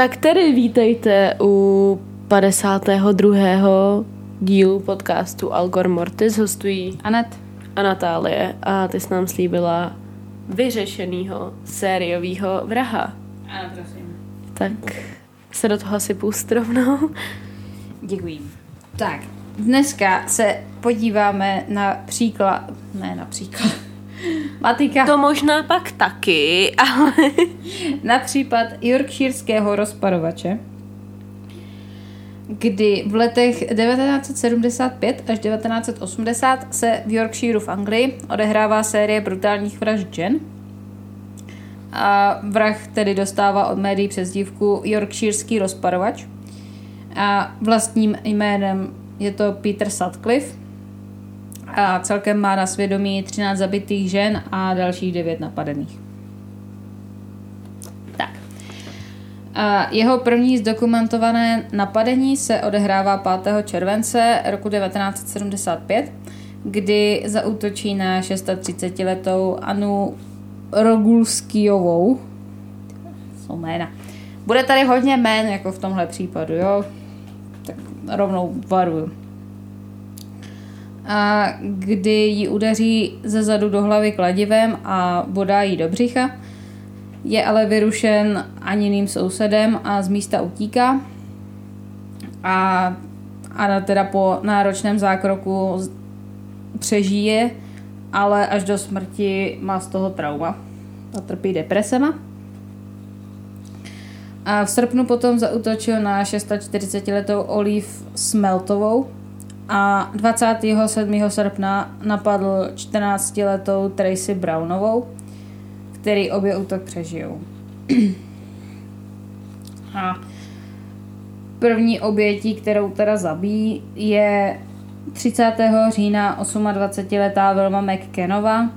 Tak tedy vítejte u 52. dílu podcastu Algor Mortis. Hostují Anet. a Natálie a ty jsi nám slíbila vyřešenýho sériového vraha. Ano, prosím. Tak se do toho asi pust rovnou. Děkuji. Tak, dneska se podíváme na příklad, ne na příklad, Matika, To možná pak taky, ale na případ Yorkshireského rozparovače, kdy v letech 1975 až 1980 se v Yorkshireu v Anglii odehrává série brutálních vražd žen. A vrah tedy dostává od médií přezdívku Yorkshireský rozparovač. A vlastním jménem je to Peter Sutcliffe. A celkem má na svědomí 13 zabitých žen a dalších 9 napadených. Tak. Jeho první zdokumentované napadení se odehrává 5. července roku 1975, kdy zaútočí na 630-letou Anu Rogulskijovou. Jsou jména. Bude tady hodně jmén, jako v tomhle případu, jo? Tak rovnou varuju. A kdy ji udeří ze zadu do hlavy kladivem a bodá jí do břicha, je ale vyrušen aniným sousedem a z místa utíká. A Anna teda po náročném zákroku přežije, ale až do smrti má z toho trauma. A trpí depresema. A v srpnu potom zautočil na 640-letou Olive Smeltovou a 27. srpna napadl 14-letou Tracy Brownovou, který obě útok přežijou. A první obětí, kterou teda zabíjí, je 30. října 28-letá Vilma McKenova,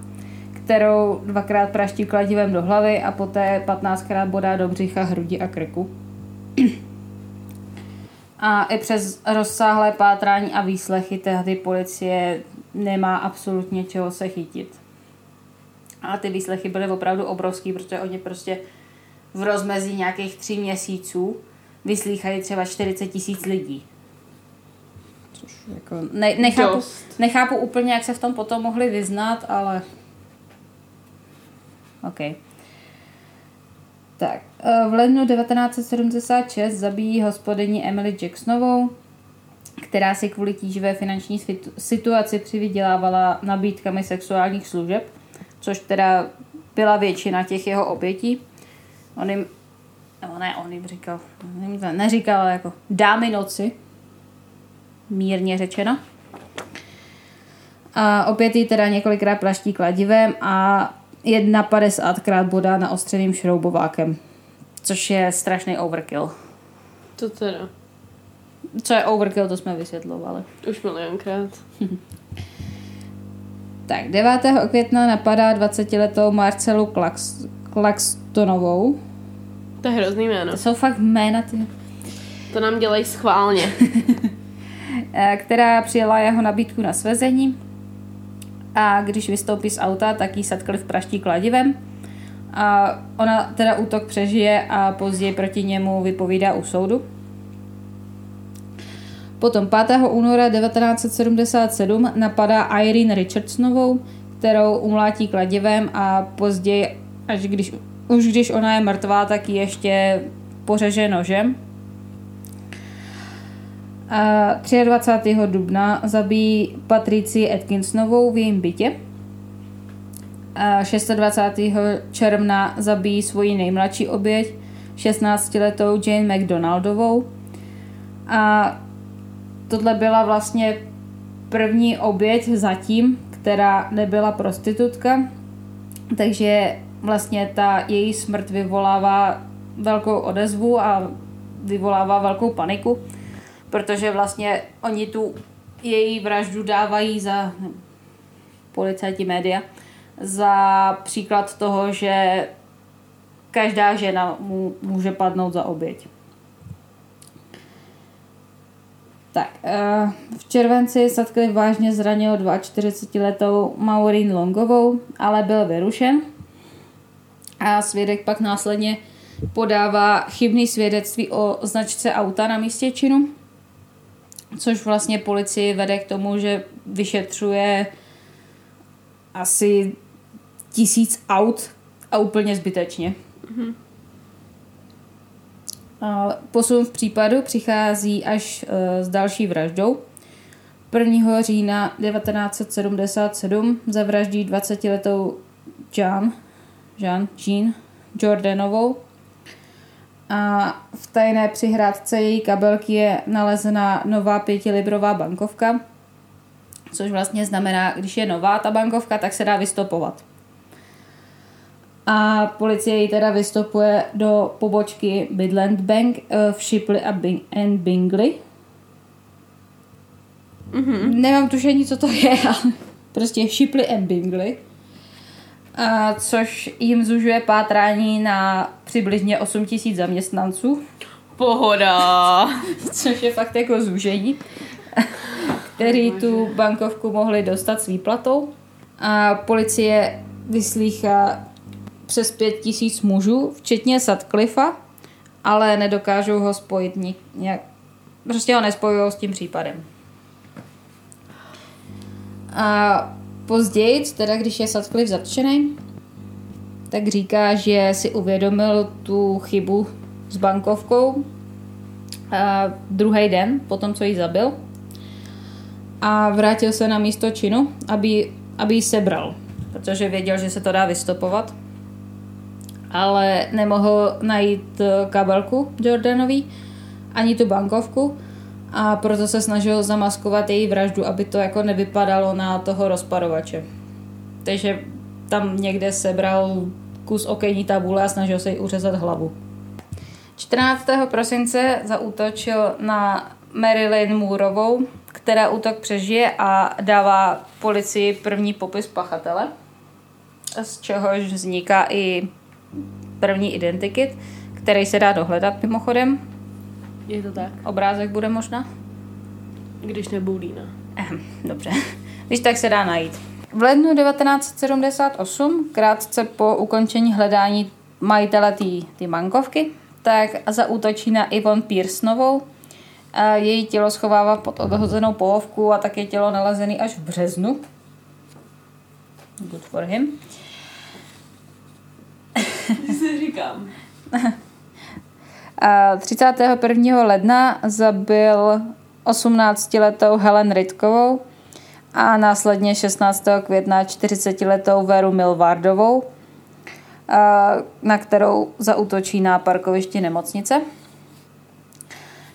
kterou dvakrát praští kladivem do hlavy a poté 15krát bodá do břicha, hrudi a krku. A i přes rozsáhlé pátrání a výslechy tehdy policie nemá absolutně čeho se chytit. A ty výslechy byly opravdu obrovský, protože oni prostě v rozmezí nějakých tří měsíců vyslýchají třeba 40 tisíc lidí. Což jako ne, nechápu, Dost. nechápu úplně, jak se v tom potom mohli vyznat, ale... OK. Tak, eh, v lednu 1976 zabíjí hospodyni Emily Jacksonovou, která si kvůli tíživé finanční situ- situaci přivydělávala nabídkami sexuálních služeb, což teda byla většina těch jeho obětí. On jim, no ne, on jim říkal, on jim neříkal, ale jako dámy noci, mírně řečeno. A opět jí teda několikrát plaští kladivem a 51krát bodá na ostřeným šroubovákem, což je strašný overkill. to teda Co je overkill, to jsme vysvětlovali. už milionkrát. Tak, 9. května napadá 20-letou Marcelu Klax, Klaxtonovou. To je hrozný jméno. To jsou fakt jména, ty, To nám dělají schválně. eh, která přijela jeho nabídku na svezení. A když vystoupí z auta, tak jí Sutcliffe praští kladivem. A ona teda útok přežije a později proti němu vypovídá u soudu. Potom 5. února 1977 napadá Irene Richardsonovou, kterou umlátí kladivem a později, až když, už když ona je mrtvá, tak ji ještě pořeže nožem. A 23. dubna zabíjí Patrici Atkinsonovou v jejím bytě. A 26. června zabíjí svoji nejmladší oběť, 16-letou Jane McDonaldovou. A tohle byla vlastně první oběť zatím, která nebyla prostitutka, takže vlastně ta její smrt vyvolává velkou odezvu a vyvolává velkou paniku, protože vlastně oni tu její vraždu dávají za policajti média za příklad toho, že každá žena mu může padnout za oběť. Tak, eh, v červenci Sutcliffe vážně zranil 42-letou Maureen Longovou, ale byl vyrušen. A svědek pak následně podává chybný svědectví o značce auta na místě činu, což vlastně policii vede k tomu, že vyšetřuje asi tisíc aut a úplně zbytečně. Mm-hmm. Posun v případu přichází až e, s další vraždou. 1. října 1977 zavraždí 20-letou Jean, Jean, Jean Jordanovou. A v tajné přihrádce její kabelky je nalezena nová pětilibrová bankovka, což vlastně znamená, když je nová ta bankovka, tak se dá vystopovat. A policie ji teda vystopuje do pobočky Midland Bank eh, v Shipley a Bing- and Bingley. Mm-hmm. Nemám tušení, co to je, ale prostě Shipley and Bingley. A což jim zužuje pátrání na přibližně 8 tisíc zaměstnanců. Pohoda. což je fakt jako zúžení, který tu bankovku mohli dostat s výplatou. A policie vyslýchá přes pět tisíc mužů, včetně Sutcliffa, ale nedokážou ho spojit nějak. Prostě ho nespojují s tím případem. A později, teda když je Sutcliffe zatčený, tak říká, že si uvědomil tu chybu s bankovkou a druhý den, po tom, co ji zabil. A vrátil se na místo činu, aby, aby ji sebral, protože věděl, že se to dá vystopovat ale nemohl najít eh, kabelku Jordanový ani tu bankovku a proto se snažil zamaskovat její vraždu, aby to jako nevypadalo na toho rozparovače. Takže tam někde sebral kus okenní tabule a snažil se jí uřezat hlavu. 14. prosince zaútočil na Marilyn Moorovou, která útok přežije a dává policii první popis pachatele, z čehož vzniká i první identikit, který se dá dohledat mimochodem. Je to tak. Obrázek bude možná? Když nebude Ehm, dobře. Když tak se dá najít. V lednu 1978, krátce po ukončení hledání majitele té bankovky, tak zaútočí na Ivon Pearsonovou. Její tělo schovává pod odhozenou pohovku a tak je tělo nalezený až v březnu. Good for him. si říkám. 31. ledna zabil 18-letou Helen Ritkovou a následně 16. května 40-letou Veru Milvardovou, na kterou zautočí na parkovišti nemocnice.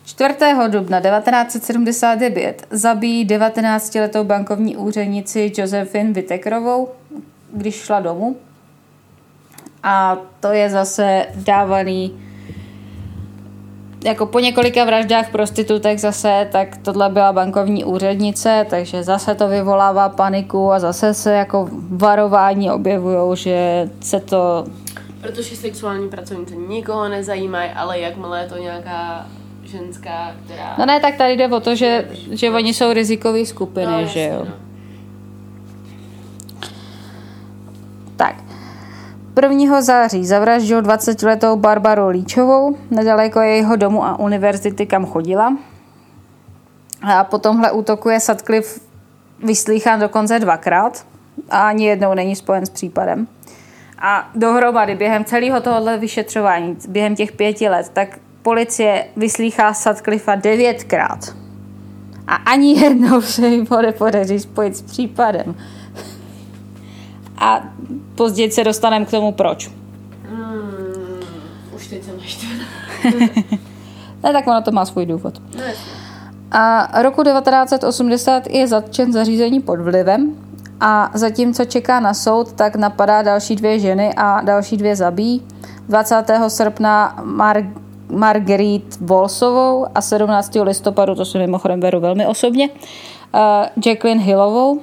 4. dubna 1979 zabíjí 19-letou bankovní úřednici Josephine Vitekrovou, když šla domů a to je zase dávaný jako po několika vraždách prostitutek zase, tak tohle byla bankovní úřednice, takže zase to vyvolává paniku a zase se jako varování objevují, že se to... Protože sexuální pracovníci nikoho nezajímají, ale jakmile je to nějaká ženská, která... No ne, tak tady jde o to, že, že oni jsou rizikové skupiny, no, jasně, že jo. No. 1. září zavraždil 20-letou Barbaru Líčovou nedaleko jejího domu a univerzity, kam chodila. A po tomhle útoku je Sutcliffe vyslýchán dokonce dvakrát a ani jednou není spojen s případem. A dohromady během celého tohohle vyšetřování, během těch pěti let, tak policie vyslýchá Sutcliffa devětkrát. A ani jednou se jim podaří spojit s případem a později se dostaneme k tomu proč. Hmm, už teď jsem naštvaná. ne, tak ono to má svůj důvod. No, a roku 1980 je zatčen zařízení pod vlivem a zatímco čeká na soud, tak napadá další dvě ženy a další dvě zabíjí. 20. srpna Mar- Marguerite Volsovou a 17. listopadu, to si mimochodem beru velmi osobně, uh, Jacqueline Hillovou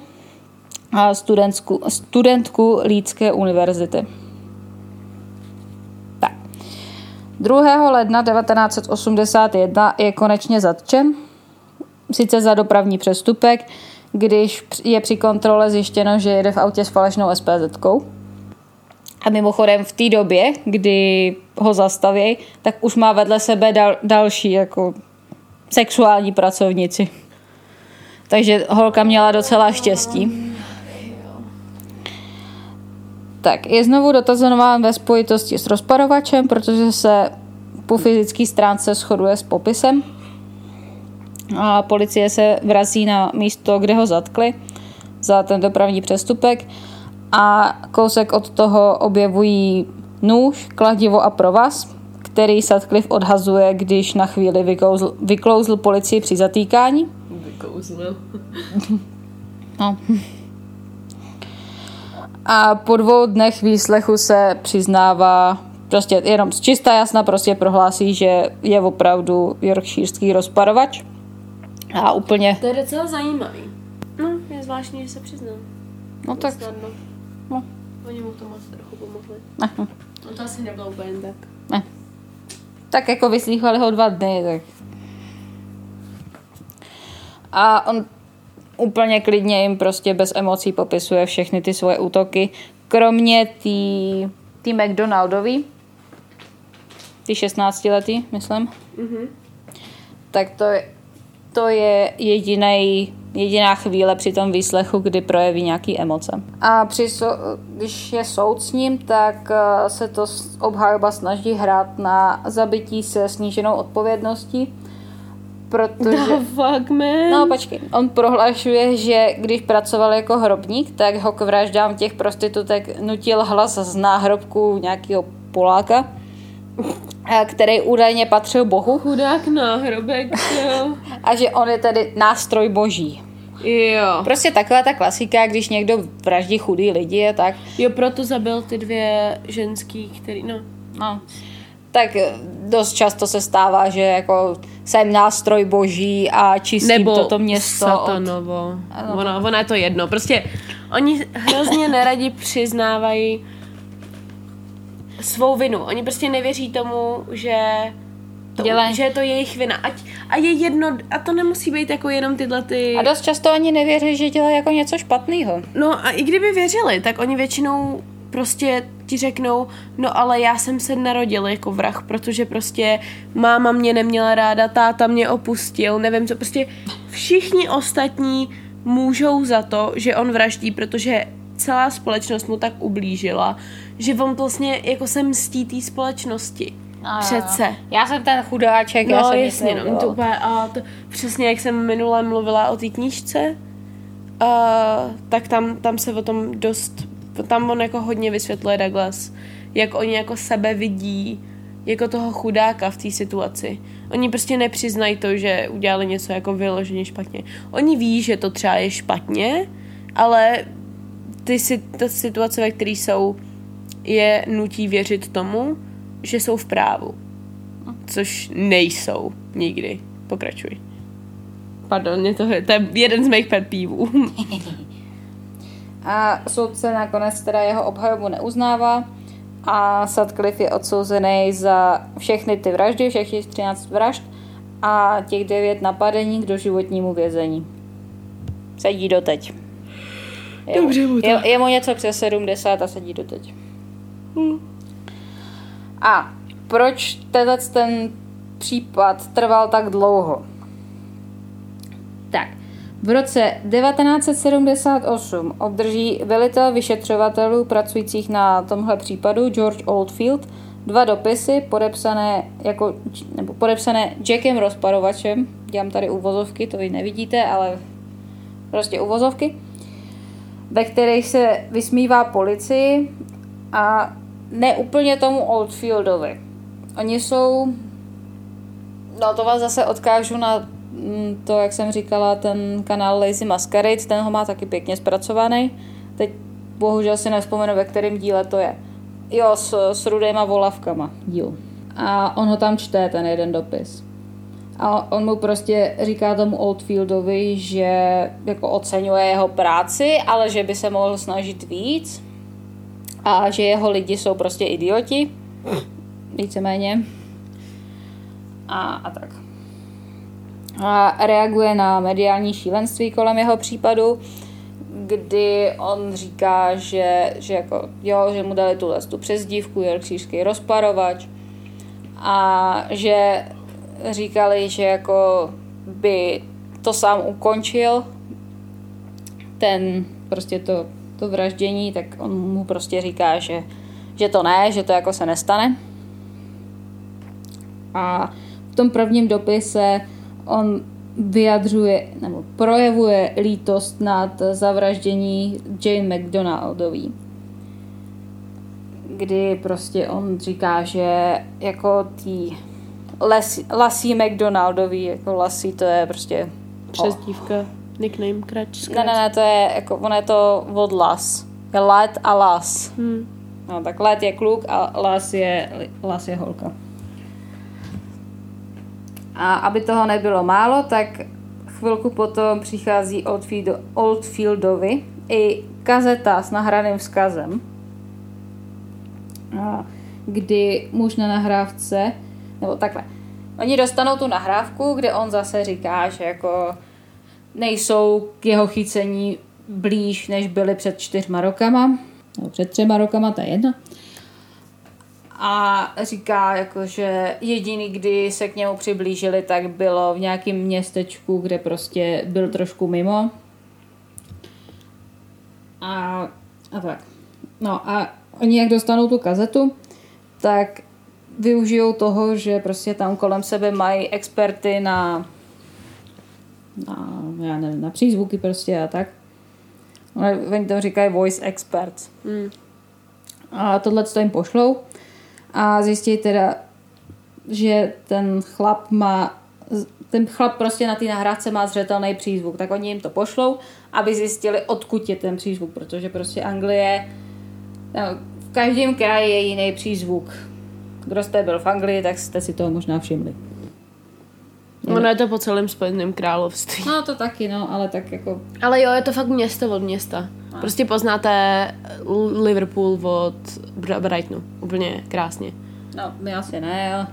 studentku, studentku Lídské univerzity. Tak. 2. ledna 1981 je konečně zatčen, sice za dopravní přestupek, když je při kontrole zjištěno, že jede v autě s falešnou SPZ. A mimochodem v té době, kdy ho zastaví, tak už má vedle sebe dal, další jako sexuální pracovnici. Takže holka měla docela štěstí. Tak, je znovu dotazonován ve spojitosti s rozparovačem, protože se po fyzické stránce shoduje s popisem. A policie se vrací na místo, kde ho zatkli za ten dopravní přestupek a kousek od toho objevují nůž, kladivo a provaz, který Sutcliffe odhazuje, když na chvíli vyklouzl, vyklouzl policii při zatýkání. Vykouzlil. No. A po dvou dnech výslechu se přiznává, prostě jenom z čistá jasna prostě prohlásí, že je opravdu yorkshireský rozparovač. A úplně, To je docela zajímavý. No, je zvláštní, že se přiznal. no tak, Snadno. no, Oni mu tomu asi trochu pomohli. ne, no, to asi nebylo úplně tak. ne. Tak jako vyslýchali ho dva dny, tak. A on úplně klidně jim prostě bez emocí popisuje všechny ty svoje útoky, kromě tý, tý McDonaldový, ty 16 letý, myslím. Mhm. tak to, je- to je jedinej, jediná chvíle při tom výslechu, kdy projeví nějaký emoce. A při so, když je soud s ním, tak eh, se to obhajoba snaží hrát na zabití se sníženou odpovědností, protože... No fuck, man. No počkej, on prohlašuje, že když pracoval jako hrobník, tak ho k vraždám těch prostitutek nutil hlas z náhrobku nějakého Poláka, a který údajně patřil Bohu Chudák náhrobek, jo. a že on je tedy nástroj boží. Jo. Prostě taková ta klasika, když někdo vraždí chudý lidi, tak, Jo, proto zabil ty dvě ženský, který, no. no, tak dost často se stává, že jako jsem nástroj boží a čistím Nebo toto město. Od... satanovo. Ono, ono je to jedno. Prostě oni hrozně neradi přiznávají svou vinu. Oni prostě nevěří tomu, že to, Dělají. že je to jejich vina. Ať, a je jedno, a to nemusí být jako jenom tyhle ty... A dost často oni nevěří, že dělají jako něco špatného. No a i kdyby věřili, tak oni většinou prostě ti řeknou, no ale já jsem se narodil jako vrah, protože prostě máma mě neměla ráda, táta mě opustil, nevím co, prostě všichni ostatní můžou za to, že on vraždí, protože celá společnost mu tak ublížila, že on vlastně jako se mstí té společnosti. Přece. Já jsem ten chudáček, já No jsem jasně, no, to úplně, a to, přesně jak jsem minule mluvila o té knížce, a, tak tam, tam se o tom dost, tam on jako hodně vysvětluje Douglas, jak oni jako sebe vidí jako toho chudáka v té situaci. Oni prostě nepřiznají to, že udělali něco jako vyloženě špatně. Oni ví, že to třeba je špatně, ale ty si, ta situace, ve které jsou, je nutí věřit tomu, že jsou v právu. Což nejsou nikdy. Pokračuj. Pardon, mě to, to je jeden z mých pet peevů. A soudce nakonec teda jeho obhajobu neuznává a Sutcliffe je odsouzený za všechny ty vraždy, všech těch 13 vražd a těch 9 napadení k doživotnímu vězení. Sedí doteď. Je, Dobře mu to. je, je mu něco přes 70 a sedí doteď. A proč tenhle ten případ trval tak dlouho? V roce 1978 obdrží velitel vyšetřovatelů pracujících na tomhle případu George Oldfield dva dopisy podepsané, jako, nebo podepsané Jackem Rozparovačem. Dělám tady uvozovky, to vy nevidíte, ale prostě uvozovky, ve kterých se vysmívá policii a ne úplně tomu Oldfieldovi. Oni jsou No to vás zase odkážu na to, jak jsem říkala, ten kanál Lazy Masquerade, ten ho má taky pěkně zpracovaný. Teď bohužel si nevzpomenu, ve kterém díle to je. Jo, s, s rudýma volavkama díl. A on ho tam čte, ten jeden dopis. A on mu prostě říká tomu Oldfieldovi, že jako oceňuje jeho práci, ale že by se mohl snažit víc. A že jeho lidi jsou prostě idioti. Víceméně a, a tak. A reaguje na mediální šílenství kolem jeho případu, kdy on říká, že, že, jako, jo, že mu dali tuhle tu přezdívku, yorkshireský rozparovač, a že říkali, že jako by to sám ukončil, ten prostě to, to vraždění, tak on mu prostě říká, že, že to ne, že to jako se nestane. A v tom prvním dopise on vyjadřuje nebo projevuje lítost nad zavraždění Jane McDonaldový. Kdy prostě on říká, že jako tý Lassie McDonaldový, jako Lassie to je prostě... Přezdívka, oh. nickname, krač, Ne, ne, ne, to je, jako, ono je to od Las. Je Let a Las. Hmm. No, tak Let je kluk a Las je, Las je holka. A aby toho nebylo málo, tak chvilku potom přichází Oldfield, Oldfieldovi i kazeta s nahraným vzkazem, kdy muž na nahrávce, nebo takhle, oni dostanou tu nahrávku, kde on zase říká, že jako nejsou k jeho chycení blíž, než byli před čtyřma rokama, nebo před třema rokama, to je jedno a říká, jako, že jediný, kdy se k němu přiblížili, tak bylo v nějakém městečku, kde prostě byl trošku mimo. A, a tak. No a oni jak dostanou tu kazetu, tak využijou toho, že prostě tam kolem sebe mají experty na na, já nevím, na přízvuky prostě a tak. Oni tam říkají voice experts. Mm. A tohle to jim pošlou a zjistí teda, že ten chlap má ten chlap prostě na té nahrávce má zřetelný přízvuk, tak oni jim to pošlou, aby zjistili, odkud je ten přízvuk, protože prostě Anglie, no, v každém kraji je jiný přízvuk. Kdo jste byl v Anglii, tak jste si toho možná všimli. Ono je to po celém Spojeném království. No to taky, no, ale tak jako... Ale jo, je to fakt město od města. No. Prostě poznáte Liverpool od Brightonu. Úplně krásně. No, my asi ne, ale...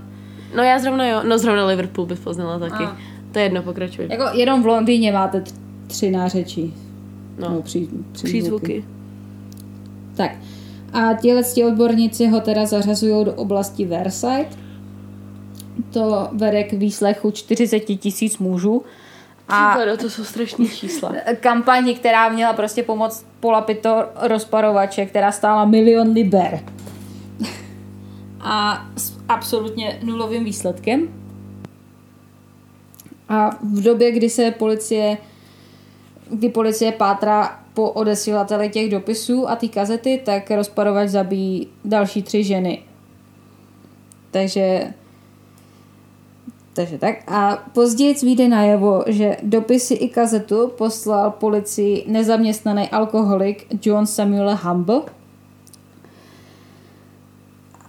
No já zrovna jo, no zrovna Liverpool bych poznala taky. A. To je jedno, pokračuj. Jako jenom v Londýně máte tři nářečí. No, no pří, přízvuky. Tak. A těhle odborníci ho teda zařazují do oblasti Versailles to vede k výslechu 40 tisíc mužů. A Příkladu, to jsou strašní čísla. Kampaň, která měla prostě pomoct polapit to rozparovače, která stála milion liber. A s absolutně nulovým výsledkem. A v době, kdy se policie kdy policie pátrá po odesílateli těch dopisů a ty kazety, tak rozparovač zabíjí další tři ženy. Takže takže tak. A později vyjde najevo, že dopisy i kazetu poslal policii nezaměstnaný alkoholik John Samuel Humble,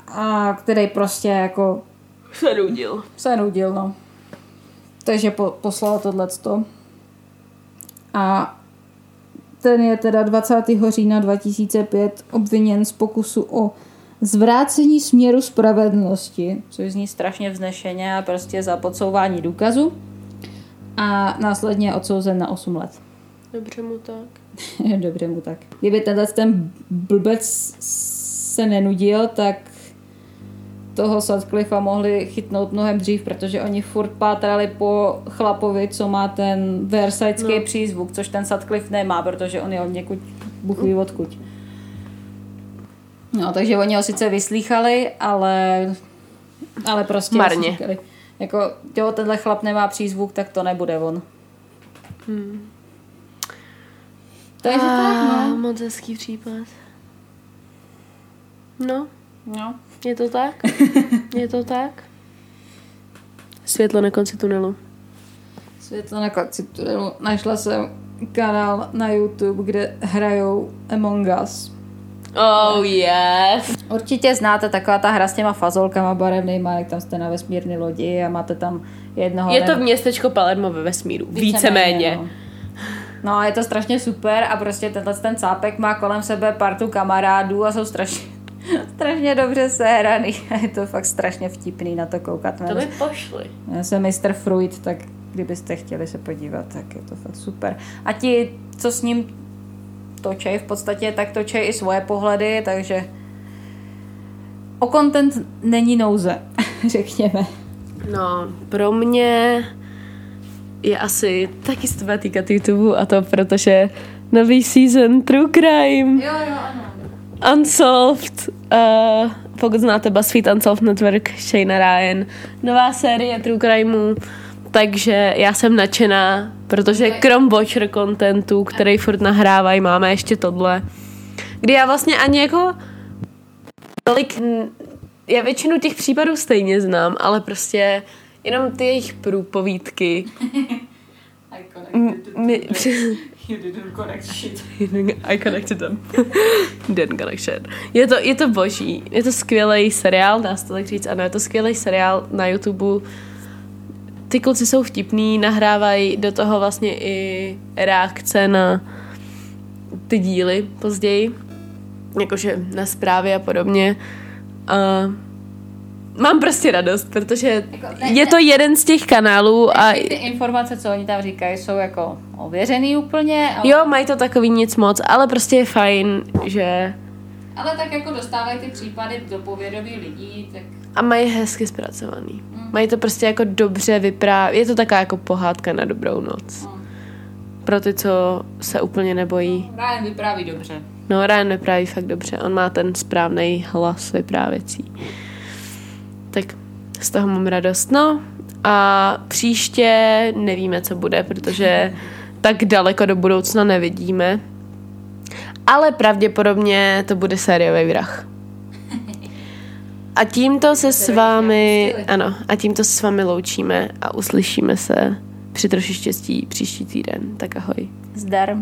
a který prostě jako se nudil. Se nudil, no. Takže po, poslal tohleto. A ten je teda 20. října 2005 obviněn z pokusu o zvrácení směru spravedlnosti, což zní strašně vznešeně a prostě za podsouvání důkazu a následně odsouzen na 8 let. Dobře mu tak. Dobře mu tak. Kdyby tenhle ten blbec se nenudil, tak toho Sutcliffa mohli chytnout mnohem dřív, protože oni furt pátrali po chlapovi, co má ten versajský no. přízvuk, což ten Sutcliffe nemá, protože on je od někud buchví odkud. No, takže oni ho sice vyslýchali, ale, ale prostě... Marně. Vyslýchali. Jako, jo, tenhle chlap nemá přízvuk, tak to nebude on. Hmm. Takže ah, tak, no. Moc hezký případ. No. No. Je to tak? je to tak? Světlo na konci tunelu. Světlo na konci tunelu. Našla jsem kanál na YouTube, kde hrajou Among Us. Oh yes. Určitě znáte taková ta hra s těma fazolkama barevnýma, jak tam jste na vesmírné lodi a máte tam jednoho... Je to městečko Palermo ve vesmíru, víceméně. No. no a je to strašně super a prostě tenhle ten cápek má kolem sebe partu kamarádů a jsou strašně, strašně dobře sehraný. Je to fakt strašně vtipný na to koukat. To by pošli. Já jsem Mr. Fruit, tak kdybyste chtěli se podívat, tak je to fakt super. A ti, co s ním točej v podstatě, tak točej i svoje pohledy, takže o content není nouze. řekněme. No, pro mě je asi taky se to bude týkat YouTube a to protože nový season True Crime Jo, jo, ano. Unsolved, uh, pokud znáte BuzzFeed Unsolved Network, Shane Ryan, nová série True Crimeu, takže já jsem nadšená, protože krom Watcher contentu, který furt nahrávají, máme ještě tohle, kdy já vlastně ani jako tolik, já většinu těch případů stejně znám, ale prostě jenom ty jejich průpovídky m- mi, You didn't connect shit. I connected them. Didn't connect shit. Je to, je to boží. Je to skvělý seriál, dá se to tak říct. Ano, je to skvělý seriál na YouTube. Ty kluci jsou vtipný, nahrávají do toho vlastně i reakce na ty díly později. Jakože na zprávy a podobně. A mám prostě radost, protože Jako je to jeden z těch kanálů a Ty informace, co oni tam říkají, jsou jako ověřený úplně, ale, jo, mají to takový nic moc, ale prostě je fajn, že ale tak jako dostávají ty případy do povědomí lidí, tak A mají hezky zpracovaný. Mají to prostě jako dobře vyprávět. Je to taková jako pohádka na dobrou noc. no, Pro ty, co se úplně nebojí. Ryan vypráví dobře. No, Ryan vypráví fakt dobře. On má ten správný hlas vyprávěcí. Tak z toho mám radost. No a příště nevíme, co bude, protože tak daleko do budoucna nevidíme. Ale pravděpodobně to bude sériový vrah. A tímto se s vámi, ano, a tímto se s vámi loučíme a uslyšíme se při troši štěstí příští týden. Tak ahoj. Zdar.